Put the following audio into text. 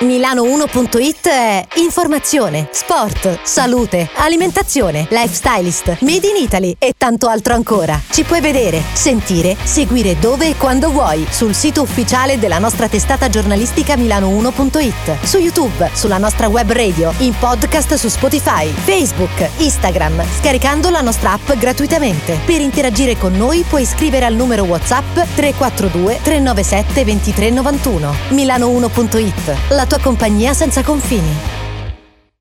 Milano1.it è informazione, sport, salute, alimentazione, lifestylist, made in Italy e tanto altro ancora. Ci puoi vedere, sentire, seguire dove e quando vuoi sul sito ufficiale della nostra testata giornalistica Milano1.it, su YouTube, sulla nostra web radio, in podcast su Spotify, Facebook, Instagram, scaricando la nostra app gratuitamente. Per interagire con noi puoi scrivere al numero WhatsApp 342 397 2391. Milano1.it, la tua compagnia senza confini.